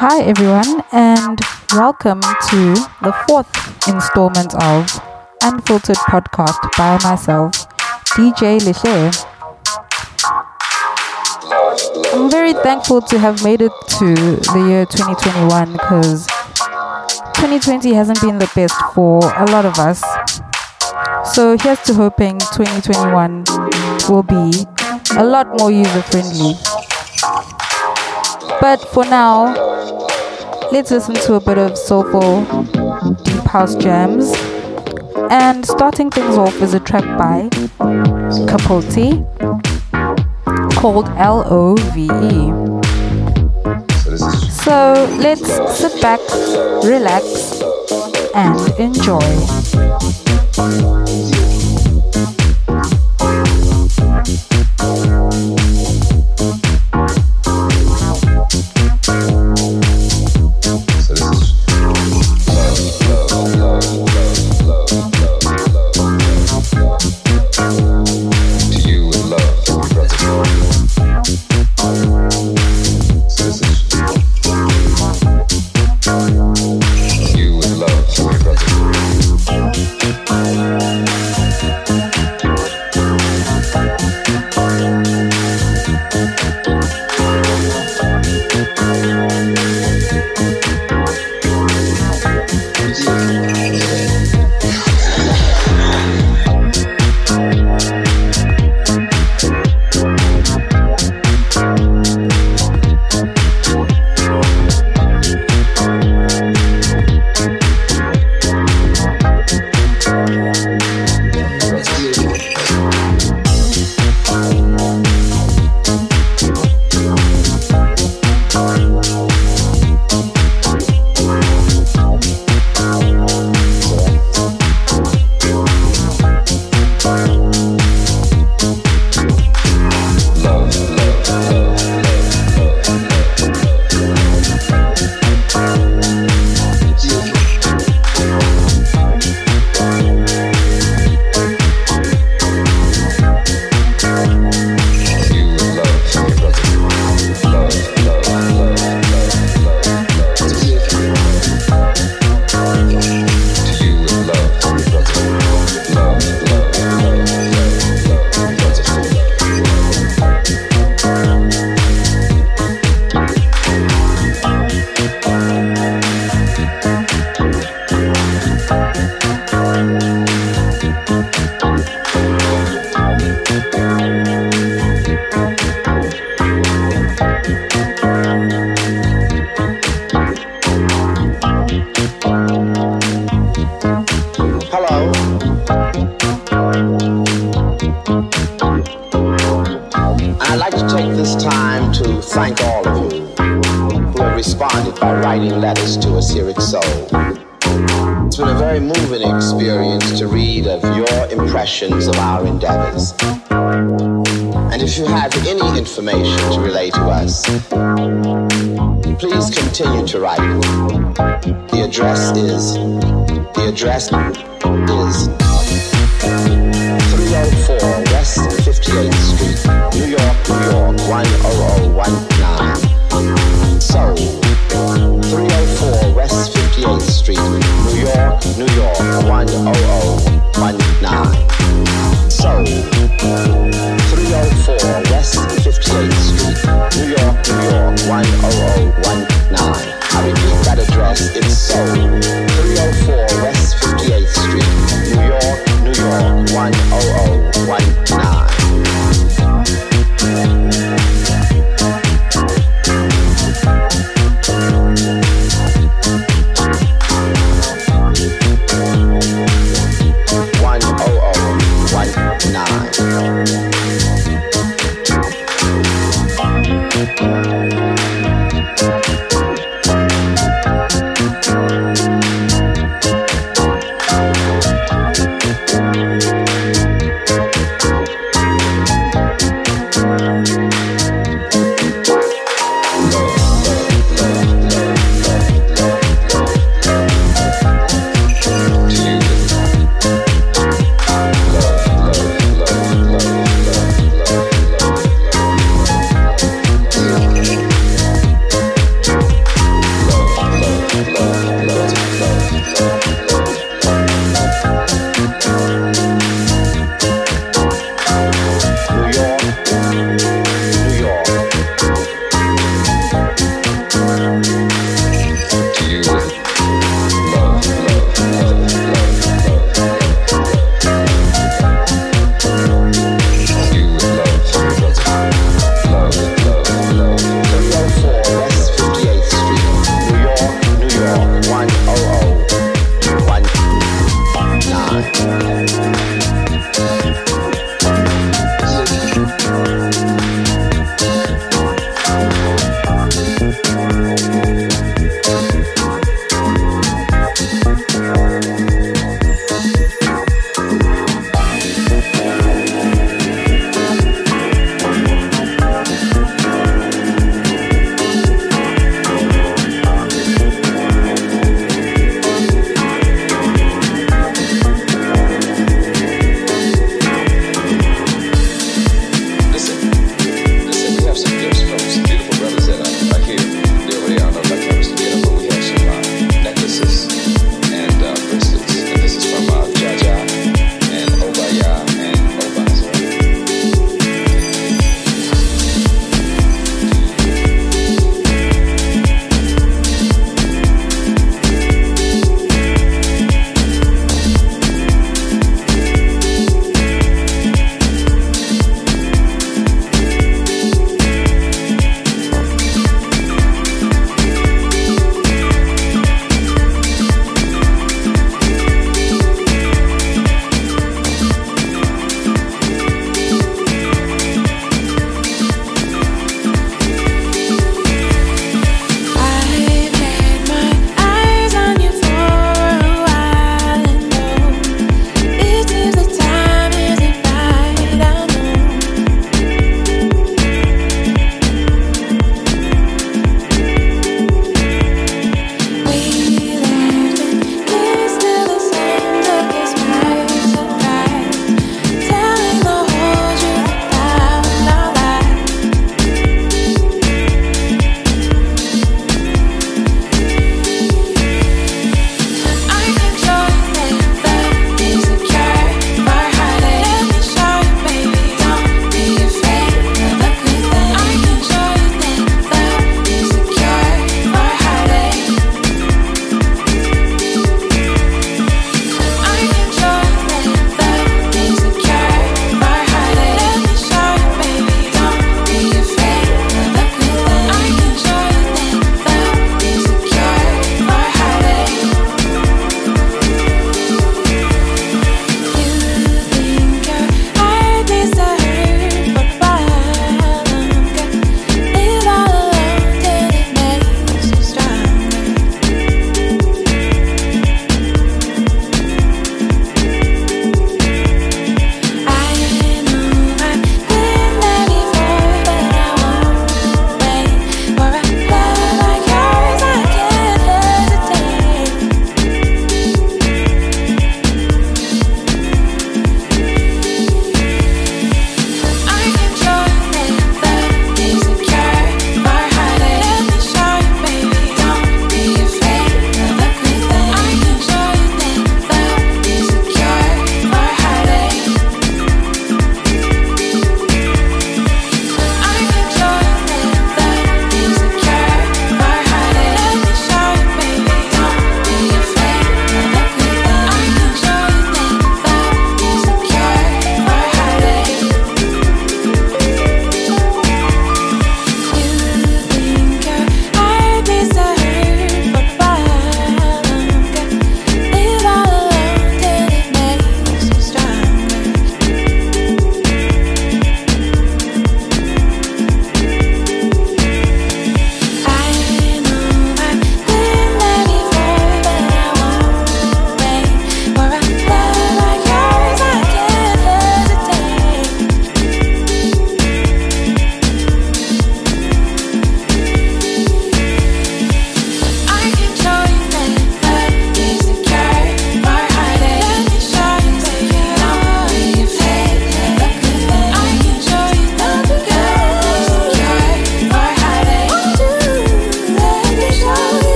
Hi, everyone, and welcome to the fourth installment of Unfiltered Podcast by myself, DJ Lishe. I'm very thankful to have made it to the year 2021 because 2020 hasn't been the best for a lot of us. So here's to hoping 2021 will be a lot more user friendly. But for now, let's listen to a bit of soulful deep house jams. And starting things off is a track by Capote called L O V E. So let's sit back, relax, and enjoy.